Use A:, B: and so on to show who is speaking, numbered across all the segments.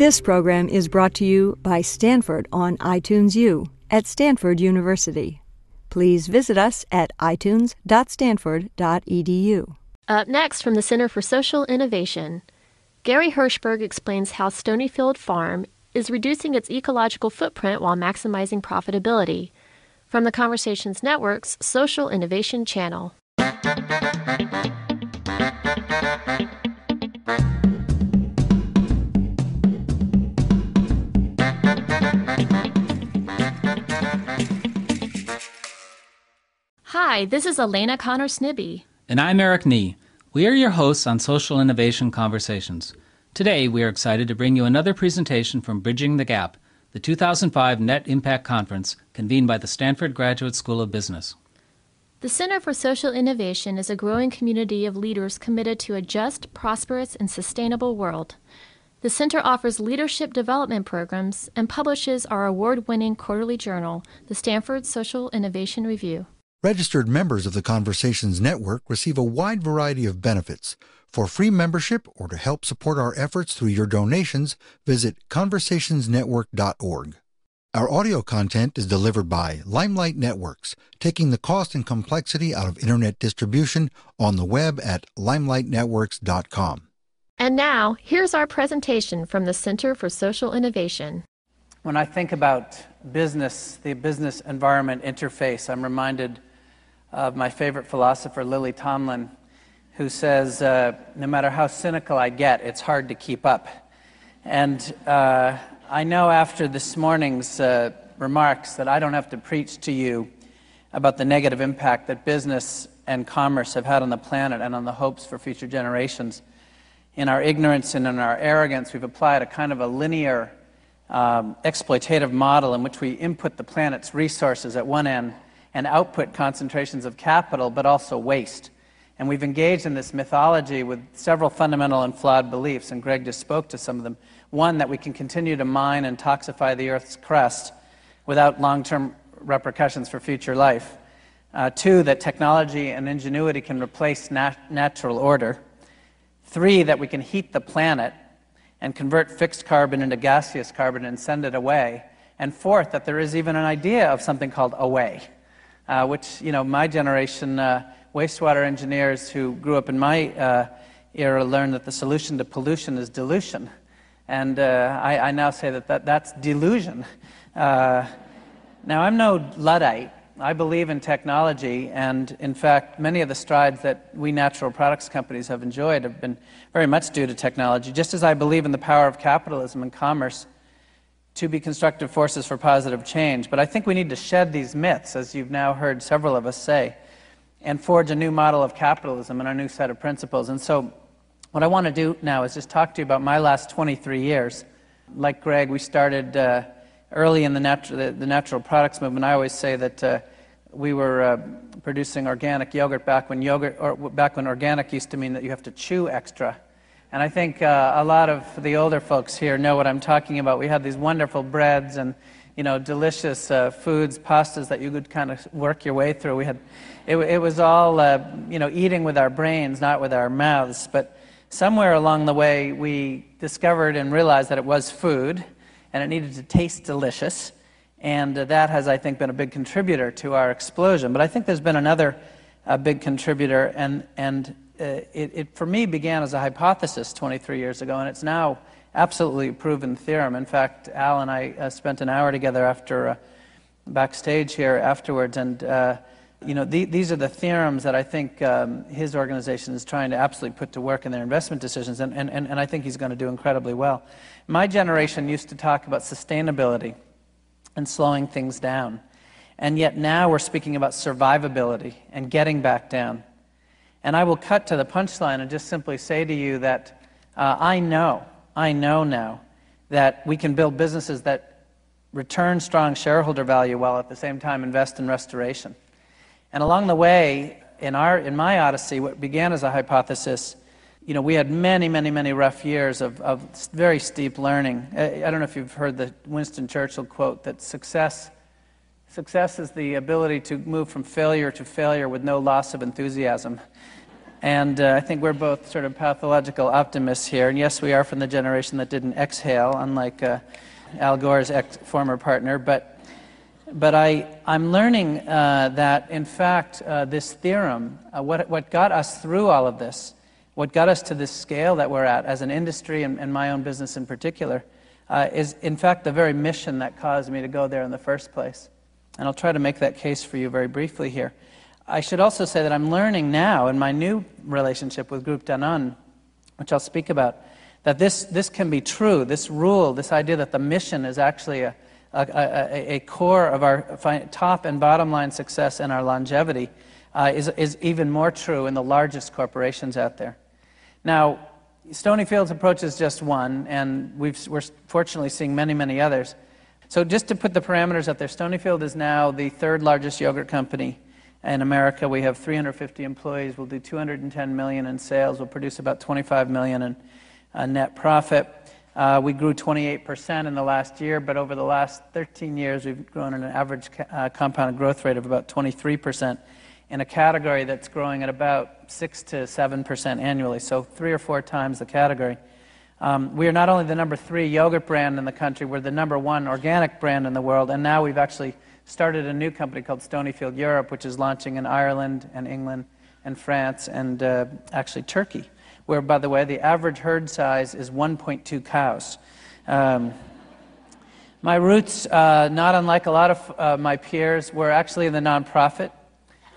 A: This program is brought to you by Stanford on iTunes U at Stanford University. Please visit us at itunes.stanford.edu.
B: Up next from the Center for Social Innovation, Gary Hirshberg explains how Stonyfield Farm is reducing its ecological footprint while maximizing profitability. From the Conversations Network's Social Innovation Channel. Hi, this is Elena Conner Snibbe.
C: And I'm Eric Nee. We are your hosts on Social Innovation Conversations. Today, we are excited to bring you another presentation from Bridging the Gap, the 2005 Net Impact Conference convened by the Stanford Graduate School of Business.
B: The Center for Social Innovation is a growing community of leaders committed to a just, prosperous, and sustainable world. The Center offers leadership development programs and publishes our award winning quarterly journal, the Stanford Social Innovation Review.
D: Registered members of the Conversations Network receive a wide variety of benefits. For free membership or to help support our efforts through your donations, visit conversationsnetwork.org. Our audio content is delivered by Limelight Networks, taking the cost and complexity out of internet distribution on the web at limelightnetworks.com.
B: And now, here's our presentation from the Center for Social Innovation.
E: When I think about business, the business environment interface, I'm reminded of my favorite philosopher, Lily Tomlin, who says, uh, No matter how cynical I get, it's hard to keep up. And uh, I know after this morning's uh, remarks that I don't have to preach to you about the negative impact that business and commerce have had on the planet and on the hopes for future generations. In our ignorance and in our arrogance, we've applied a kind of a linear um, exploitative model in which we input the planet's resources at one end and output concentrations of capital, but also waste. And we've engaged in this mythology with several fundamental and flawed beliefs, and Greg just spoke to some of them. One, that we can continue to mine and toxify the Earth's crust without long term repercussions for future life. Uh, two, that technology and ingenuity can replace nat- natural order. Three, that we can heat the planet and convert fixed carbon into gaseous carbon and send it away. And fourth, that there is even an idea of something called away uh, which, you know, my generation, uh, wastewater engineers who grew up in my uh, era learned that the solution to pollution is dilution. And uh, I, I, now say that, that that's delusion. Uh, now, I'm no Luddite. I believe in technology, and in fact, many of the strides that we natural products companies have enjoyed have been very much due to technology, just as I believe in the power of capitalism and commerce to be constructive forces for positive change. But I think we need to shed these myths, as you've now heard several of us say, and forge a new model of capitalism and a new set of principles. And so, what I want to do now is just talk to you about my last 23 years. Like Greg, we started uh, early in the, the, the, natural products movement. I always say that uh, we were uh, producing organic yogurt back when yogurt, or back when organic used to mean that you have to chew extra and I think uh, a lot of the older folks here know what I'm talking about. We had these wonderful breads and you know delicious uh, foods, pastas that you could kind of work your way through. We had, it, it was all uh, you know eating with our brains, not with our mouths. But somewhere along the way, we discovered and realized that it was food, and it needed to taste delicious. And uh, that has, I think, been a big contributor to our explosion. But I think there's been another uh, big contributor, and and it, it, for me, began as a hypothesis 23 years ago, and it's now absolutely proven theorem. In fact, Al and I uh, spent an hour together after uh, backstage here afterwards, and uh, you know, the, these are the theorems that I think um, his organization is trying to absolutely put to work in their investment decisions, and, and, and I think he's going to do incredibly well. My generation used to talk about sustainability and slowing things down, and yet now we're speaking about survivability and getting back down. And I will cut to the punchline and just simply say to you that uh, I know, I know now that we can build businesses that return strong shareholder value while at the same time invest in restoration. And along the way, in, our, in my odyssey, what began as a hypothesis, you know, we had many, many, many rough years of, of very steep learning. I, I don't know if you've heard the Winston Churchill quote that success, success is the ability to move from failure to failure with no loss of enthusiasm. And uh, I think we're both sort of pathological optimists here. And yes, we are from the generation that didn't exhale, unlike uh, Al Gore's ex- former partner. But, but I, I'm learning uh, that, in fact, uh, this theorem, uh, what, what got us through all of this, what got us to this scale that we're at as an industry and, and my own business in particular, uh, is in fact the very mission that caused me to go there in the first place. And I'll try to make that case for you very briefly here. I should also say that I'm learning now in my new relationship with Groupe Danone, which I'll speak about, that this, this can be true. This rule, this idea that the mission is actually a, a, a, a core of our top and bottom line success and our longevity, uh, is, is even more true in the largest corporations out there. Now, Stonyfield's approach is just one, and we are fortunately seeing many, many others. So, just to put the parameters out there, Stonyfield is now the third largest yogurt company in America, we have 350 employees. We'll do 210 million in sales. We'll produce about 25 million in uh, net profit. Uh, we grew 28% in the last year, but over the last 13 years, we've grown at an average uh, compounded growth rate of about 23% in a category that's growing at about 6 to 7% annually, so three or four times the category. Um, we are not only the number three yogurt brand in the country, we're the number one organic brand in the world, and now we've actually started a new company called Stonyfield Europe, which is launching in Ireland and England and France and uh, actually Turkey, where, by the way, the average herd size is 1.2 cows. Um, my roots, uh, not unlike a lot of uh, my peers, were actually in the nonprofit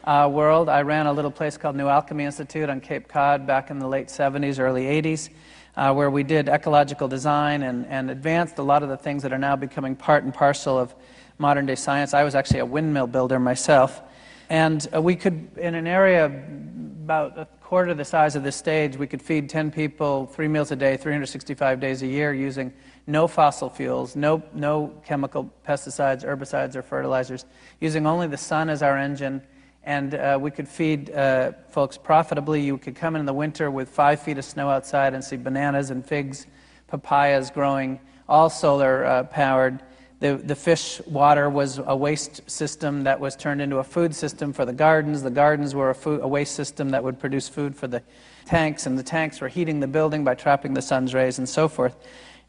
E: uh, world. I ran a little place called New Alchemy Institute on Cape Cod back in the late 70s, early 80s. Uh, where we did ecological design and, and advanced a lot of the things that are now becoming part and parcel of modern day science. I was actually a windmill builder myself. And uh, we could, in an area about a quarter the size of this stage, we could feed 10 people three meals a day, 365 days a year using no fossil fuels, no, no chemical pesticides, herbicides, or fertilizers, using only the sun as our engine. And uh, we could feed uh, folks profitably. You could come in the winter with five feet of snow outside and see bananas and figs, papayas growing, all solar uh, powered. The, the fish water was a waste system that was turned into a food system for the gardens. The gardens were a, food, a waste system that would produce food for the tanks, and the tanks were heating the building by trapping the sun's rays and so forth.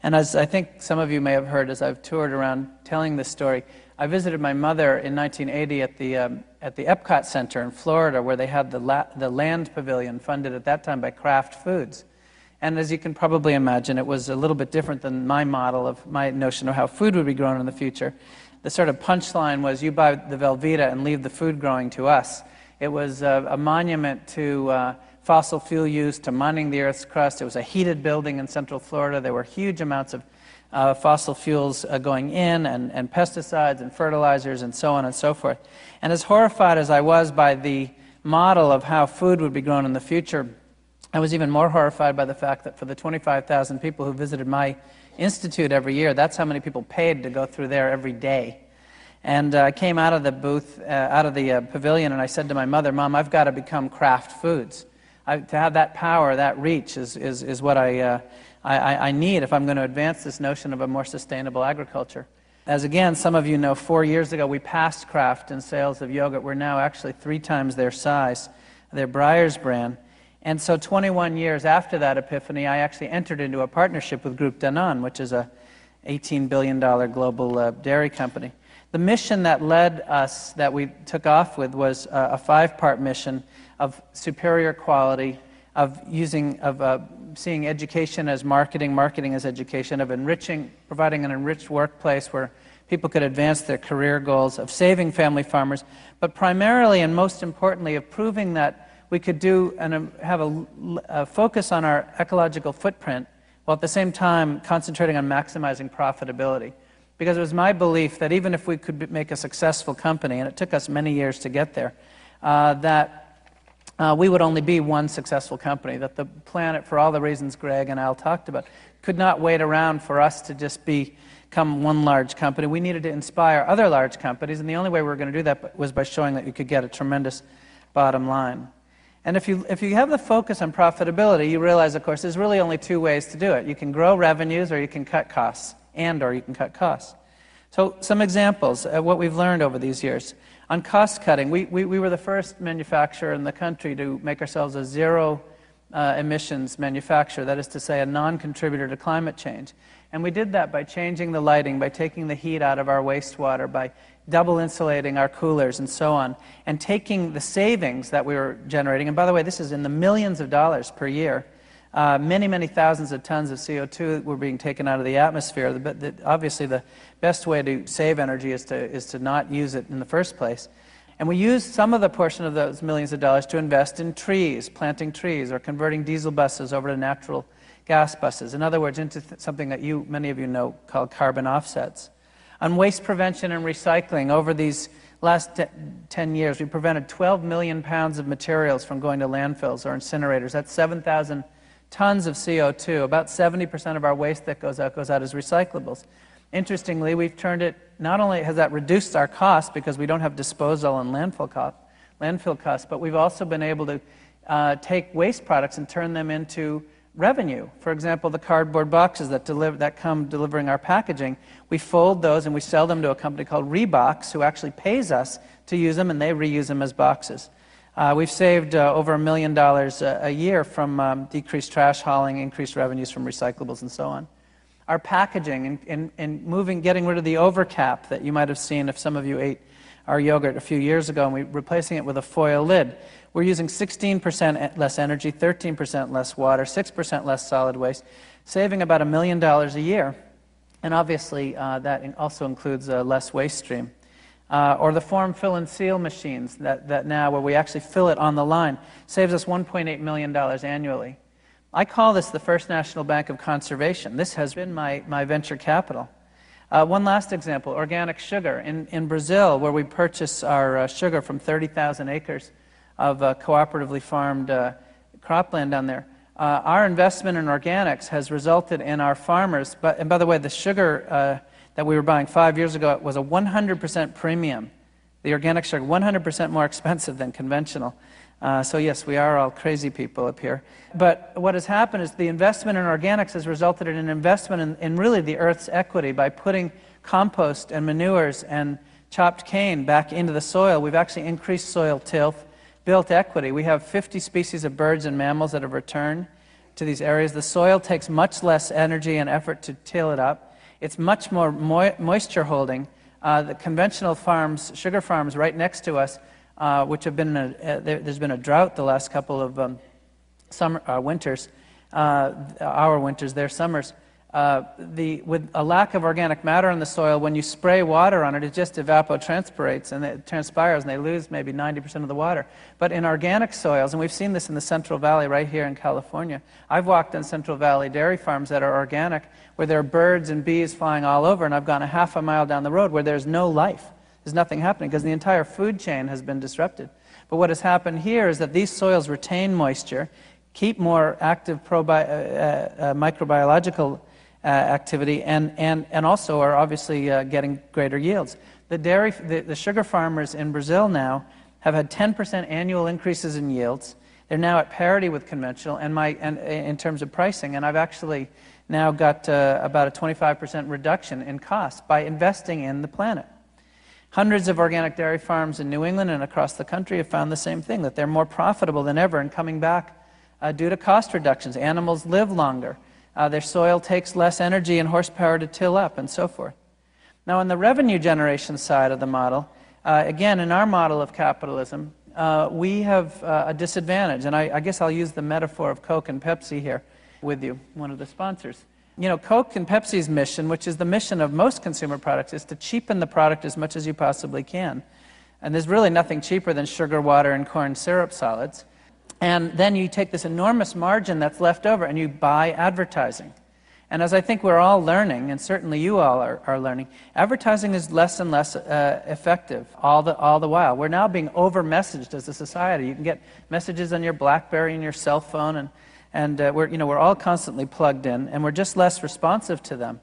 E: And as I think some of you may have heard as I've toured around telling this story, I visited my mother in 1980 at the, um, at the Epcot Center in Florida, where they had the, la- the land pavilion funded at that time by Kraft Foods. And as you can probably imagine, it was a little bit different than my model of my notion of how food would be grown in the future. The sort of punchline was you buy the Velveeta and leave the food growing to us. It was a, a monument to uh, fossil fuel use, to mining the Earth's crust. It was a heated building in central Florida. There were huge amounts of uh, fossil fuels uh, going in, and, and pesticides and fertilizers, and so on and so forth. And as horrified as I was by the model of how food would be grown in the future, I was even more horrified by the fact that for the 25,000 people who visited my institute every year, that's how many people paid to go through there every day. And uh, I came out of the booth, uh, out of the uh, pavilion, and I said to my mother, Mom, I've got to become Kraft Foods. I, to have that power, that reach, is, is, is what I, uh, I, I need if I'm going to advance this notion of a more sustainable agriculture. As again, some of you know, four years ago we passed Kraft in sales of yogurt. We're now actually three times their size, their Breyers brand. And so 21 years after that epiphany, I actually entered into a partnership with Groupe Danone, which is a $18 billion global uh, dairy company. The mission that led us, that we took off with, was uh, a five part mission of superior quality, of using, of uh, seeing education as marketing, marketing as education, of enriching, providing an enriched workplace where people could advance their career goals, of saving family farmers, but primarily and most importantly, of proving that we could do and um, have a, a focus on our ecological footprint while at the same time concentrating on maximizing profitability. Because it was my belief that even if we could make a successful company, and it took us many years to get there, uh, that uh, we would only be one successful company, that the planet, for all the reasons Greg and Al talked about, could not wait around for us to just be, become one large company. We needed to inspire other large companies, and the only way we were going to do that was by showing that you could get a tremendous bottom line. And if you, if you have the focus on profitability, you realize, of course, there's really only two ways to do it. You can grow revenues or you can cut costs, and or you can cut costs. So some examples of what we've learned over these years. On cost cutting, we, we, we were the first manufacturer in the country to make ourselves a zero uh, emissions manufacturer, that is to say, a non contributor to climate change. And we did that by changing the lighting, by taking the heat out of our wastewater, by double insulating our coolers, and so on, and taking the savings that we were generating. And by the way, this is in the millions of dollars per year. Uh, many, many thousands of tons of CO2 were being taken out of the atmosphere. But the, obviously, the best way to save energy is to, is to not use it in the first place. And we used some of the portion of those millions of dollars to invest in trees, planting trees, or converting diesel buses over to natural gas buses. In other words, into something that you, many of you know called carbon offsets. On waste prevention and recycling, over these last 10 years, we prevented 12 million pounds of materials from going to landfills or incinerators. That's 7,000 tons of CO2. About 70% of our waste that goes out goes out as recyclables. Interestingly, we've turned it, not only has that reduced our cost because we don't have disposal and landfill, landfill costs, but we've also been able to uh, take waste products and turn them into revenue. For example, the cardboard boxes that, deliver, that come delivering our packaging, we fold those and we sell them to a company called Rebox, who actually pays us to use them, and they reuse them as boxes. Uh, we've saved uh, over a million dollars a, a year from um, decreased trash hauling, increased revenues from recyclables, and so on. Our packaging and, and, and moving, getting rid of the overcap that you might have seen if some of you ate our yogurt a few years ago, and we're replacing it with a foil lid. We're using 16% less energy, 13% less water, 6% less solid waste, saving about a million dollars a year. And obviously, uh, that also includes a less waste stream. Uh, or the form, fill, and seal machines that, that now, where we actually fill it on the line, saves us $1.8 million annually. I call this the First National Bank of Conservation. This has been my, my venture capital. Uh, one last example organic sugar. In, in Brazil, where we purchase our uh, sugar from 30,000 acres of uh, cooperatively farmed uh, cropland down there. Uh, our investment in organics has resulted in our farmers, but, and by the way, the sugar that we were buying five years ago was a 100% premium. The organic sugar, 100% more expensive than conventional. Uh, so, yes, we are all crazy people up here. But what has happened is the investment in organics has resulted in an investment in, in really the earth's equity by putting compost and manures and chopped cane back into the soil. We've actually increased soil tilth built equity. We have 50 species of birds and mammals that have returned to these areas. The soil takes much less energy and effort to till it up. It's much more mo- moisture holding. Uh, the conventional farms, sugar farms right next to us, uh, which have been, a, uh, there, has been a drought the last couple of um, summer, uh, winters, uh, our winters, their summers. Uh, the, with a lack of organic matter in the soil, when you spray water on it, it just evapotranspirates and it transpires and they lose maybe 90% of the water. But in organic soils, and we've seen this in the Central Valley right here in California, I've walked on Central Valley dairy farms that are organic where there are birds and bees flying all over, and I've gone a half a mile down the road where there's no life. There's nothing happening because the entire food chain has been disrupted. But what has happened here is that these soils retain moisture, keep more active probi- uh, uh, uh microbiological activity and, and, and also are obviously uh, getting greater yields. The, dairy, the, the sugar farmers in Brazil now have had 10% annual increases in yields. They're now at parity with conventional and my, and, in terms of pricing, and I've actually now got uh, about a 25% reduction in cost by investing in the planet. Hundreds of organic dairy farms in New England and across the country have found the same thing that they're more profitable than ever and coming back uh, due to cost reductions. Animals live longer. Uh, their soil takes less energy and horsepower to till up, and so forth. Now, on the revenue generation side of the model, uh, again, in our model of capitalism, uh, we have uh, a disadvantage. And I, I, guess I'll use the metaphor of Coke and Pepsi here with you, one of the sponsors. You know, Coke and Pepsi's mission, which is the mission of most consumer products, is to cheapen the product as much as you possibly can. And there's really nothing cheaper than sugar, water, and corn syrup solids. And then you take this enormous margin that's left over and you buy advertising. And as I think we're all learning, and certainly you all are, are learning, advertising is less and less uh, effective all the, all the while. We're now being over messaged as a society. You can get messages on your Blackberry and your cell phone, and, and uh, we're, you know, we're all constantly plugged in, and we're just less responsive to them.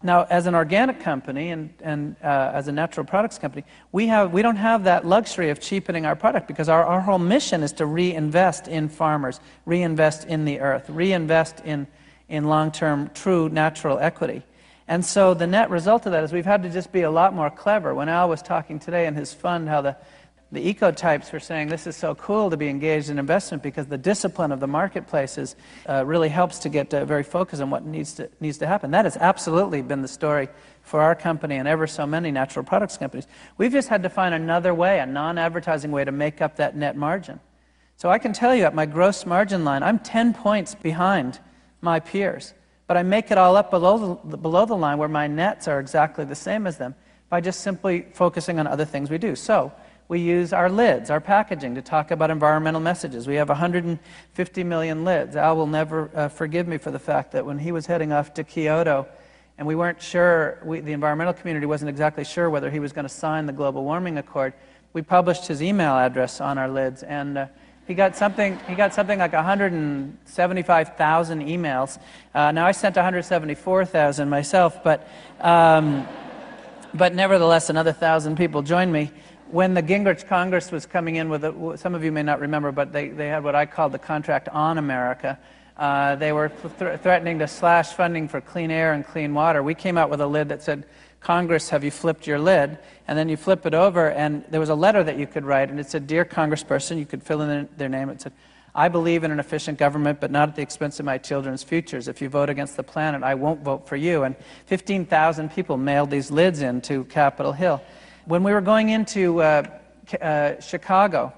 E: Now, as an organic company and, and uh, as a natural products company, we, have, we don't have that luxury of cheapening our product because our, our whole mission is to reinvest in farmers, reinvest in the earth, reinvest in, in long term, true natural equity. And so the net result of that is we've had to just be a lot more clever. When Al was talking today in his fund, how the, the eco types were saying this is so cool to be engaged in investment because the discipline of the marketplaces uh, really helps to get uh, very focused on what needs to, needs to happen. That has absolutely been the story for our company and ever so many natural products companies. We've just had to find another way, a non advertising way to make up that net margin. So I can tell you at my gross margin line, I'm 10 points behind my peers. But I make it all up below the, below the line where my nets are exactly the same as them by just simply focusing on other things we do. So we use our lids, our packaging, to talk about environmental messages. We have 150 million lids. Al will never uh, forgive me for the fact that when he was heading off to Kyoto, and we weren't sure, we, the environmental community wasn't exactly sure whether he was going to sign the global warming accord, we published his email address on our lids. And uh, he got something. He got something like 175,000 emails. Uh, now I sent 174,000 myself, but um, but nevertheless, another thousand people joined me. When the Gingrich Congress was coming in with, a, some of you may not remember, but they, they had what I called the contract on America. Uh, they were th- threatening to slash funding for clean air and clean water. We came out with a lid that said Congress, have you flipped your lid? And then you flip it over, and there was a letter that you could write, and it said, Dear Congressperson, you could fill in their name. It said, I believe in an efficient government, but not at the expense of my children's futures. If you vote against the planet, I won't vote for you. And 15,000 people mailed these lids in to Capitol Hill. When we were going into uh, uh, Chicago,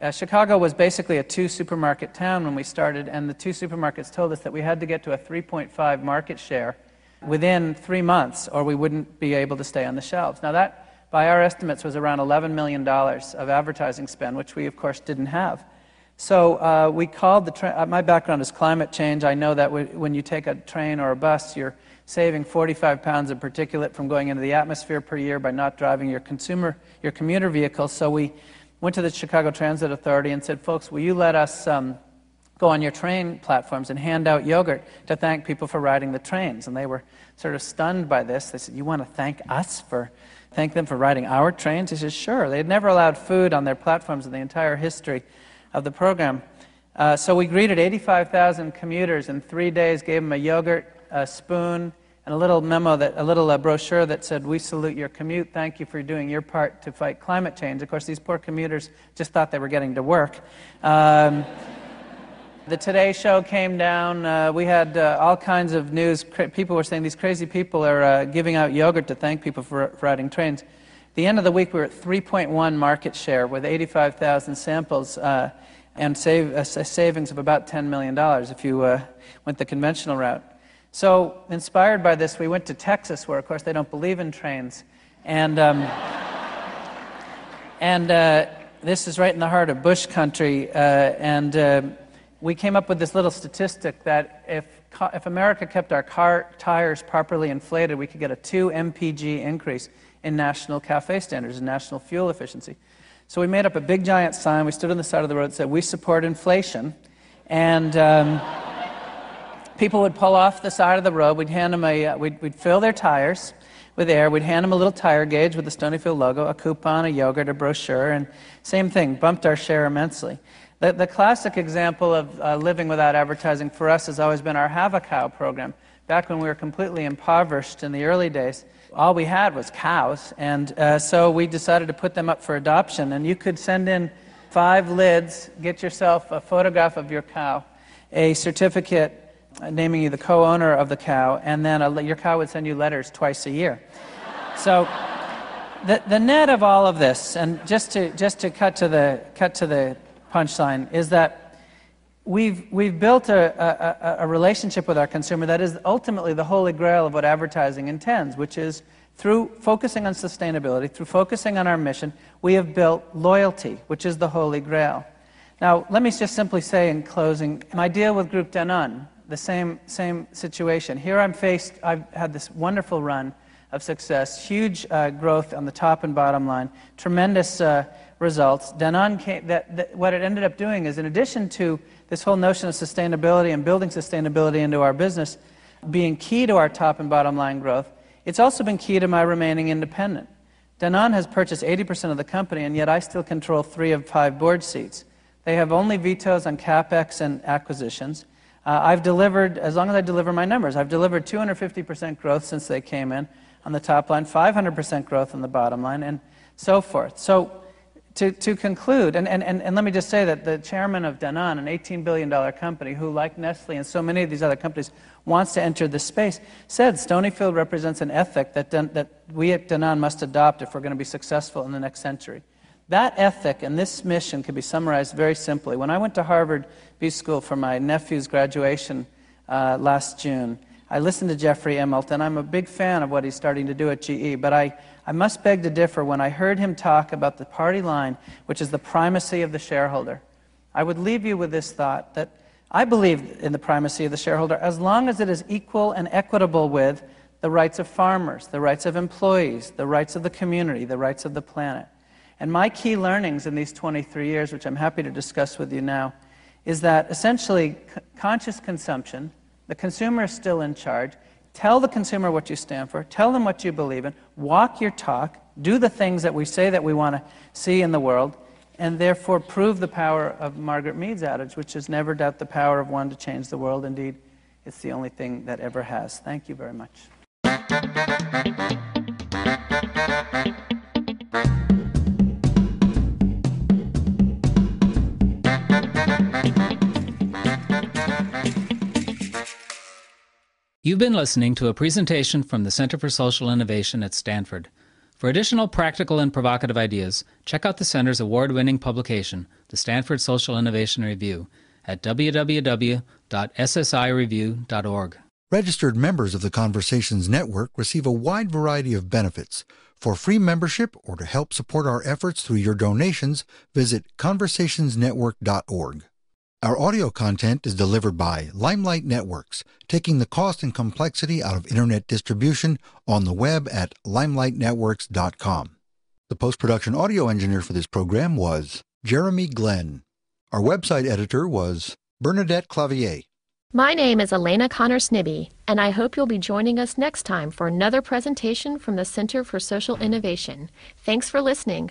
E: uh, Chicago was basically a two supermarket town when we started, and the two supermarkets told us that we had to get to a 3.5 market share within three months, or we wouldn't be able to stay on the shelves. Now, that, by our estimates, was around $11 million of advertising spend, which we, of course, didn't have. So uh, we called the train. Uh, my background is climate change. I know that when you take a train or a bus, you're saving 45 pounds of particulate from going into the atmosphere per year by not driving your consumer, your commuter vehicle. So we went to the Chicago Transit Authority and said, folks, will you let us um, go on your train platforms and hand out yogurt to thank people for riding the trains. And they were sort of stunned by this. They said, You want to thank us for thank them for riding our trains? He said, Sure. They had never allowed food on their platforms in the entire history of the program. Uh, so we greeted 85,000 commuters in three days, gave them a yogurt, a spoon, and a little memo that a little uh, brochure that said we salute your commute thank you for doing your part to fight climate change of course these poor commuters just thought they were getting to work um, the Today Show came down. Uh, we had uh, all kinds of news. People were saying these crazy people are uh, giving out yogurt to thank people for, for riding trains. At the end of the week, we were at 3.1 market share with 85,000 samples uh, and save, a savings of about $10 million if you uh, went the conventional route. So, inspired by this, we went to Texas, where, of course, they don't believe in trains. And, um, and uh, this is right in the heart of bush country. and we came up with this little statistic that if, if America kept our car tires properly inflated, we could get a 2 mpg increase in national CAFE standards and national fuel efficiency. So we made up a big giant sign. We stood on the side of the road and said, We support inflation. And um, people would pull off the side of the road. We'd hand them a, uh, we'd, we'd fill their tires with air. We'd hand them a little tire gauge with the Stonyfield logo, a coupon, a yogurt, a brochure, and same thing, bumped our share immensely. The, the classic example of uh, living without advertising for us has always been our Have a Cow program. Back when we were completely impoverished in the early days, all we had was cows. And uh, so we decided to put them up for adoption. And you could send in five lids, get yourself a photograph of your cow, a certificate naming you the co owner of the cow, and then a, your cow would send you letters twice a year. So the, the net of all of this, and just to, just to cut, to the, cut to the punchline is that we've, we've built a, a, a, relationship with our consumer that is ultimately the holy grail of what advertising intends, which is through focusing on sustainability, through focusing on our mission, we have built loyalty, which is the holy grail. Now, let me just simply say in closing my deal with Groupe Danone, the same, same situation. Here I'm faced, I've had this wonderful run of success, huge uh, growth on the top and bottom line, tremendous uh, results. Danone came, that, that, what it ended up doing is, in addition to this whole notion of sustainability and building sustainability into our business being key to our top and bottom line growth, it's also been key to my remaining independent. Danone has purchased 80% of the company, and yet I still control three of five board seats. They have only vetoes on capex and acquisitions. Uh, I've delivered, as long as I deliver my numbers, I've delivered 250% growth since they came in on the top line, 500% growth on the bottom line, and so forth. So, to, to conclude, and, and, and, and let me just say that the chairman of Danone, an $18 billion company, who, like Nestle and so many of these other companies, wants to enter this space, said Stonyfield represents an ethic that, that we at Danone must adopt if we're going to be successful in the next century. That ethic and this mission can be summarized very simply. When I went to Harvard B School for my nephew's graduation uh, last June, I listened to Jeffrey Immelt, and I'm a big fan of what he's starting to do at GE, but I, I must beg to differ when I heard him talk about the party line, which is the primacy of the shareholder. I would leave you with this thought that I believe in the primacy of the shareholder as long as it is equal and equitable with the rights of farmers, the rights of employees, the rights of the community, the rights of the planet. And my key learnings in these 23 years, which I'm happy to discuss with you now, is that essentially conscious consumption, the consumer is still in charge. Tell the consumer what you stand for, tell them what you believe in, walk your talk, do the things that we say that we want to see in the world, and therefore prove the power of Margaret Mead's adage, which is never doubt the power of one to change the world. Indeed, it's the only thing that ever has. Thank you very much.
C: You've been listening to a presentation from the Center for Social Innovation at Stanford. For additional practical and provocative ideas, check out the Center's award winning publication, the Stanford Social Innovation Review, at www.ssireview.org.
D: Registered members of the Conversations Network receive a wide variety of benefits. For free membership or to help support our efforts through your donations, visit conversationsnetwork.org. Our audio content is delivered by Limelight Networks, taking the cost and complexity out of internet distribution on the web at limelightnetworks.com. The post production audio engineer for this program was Jeremy Glenn. Our website editor was Bernadette Clavier.
B: My name is Elena Conner Snibbe, and I hope you'll be joining us next time for another presentation from the Center for Social Innovation. Thanks for listening.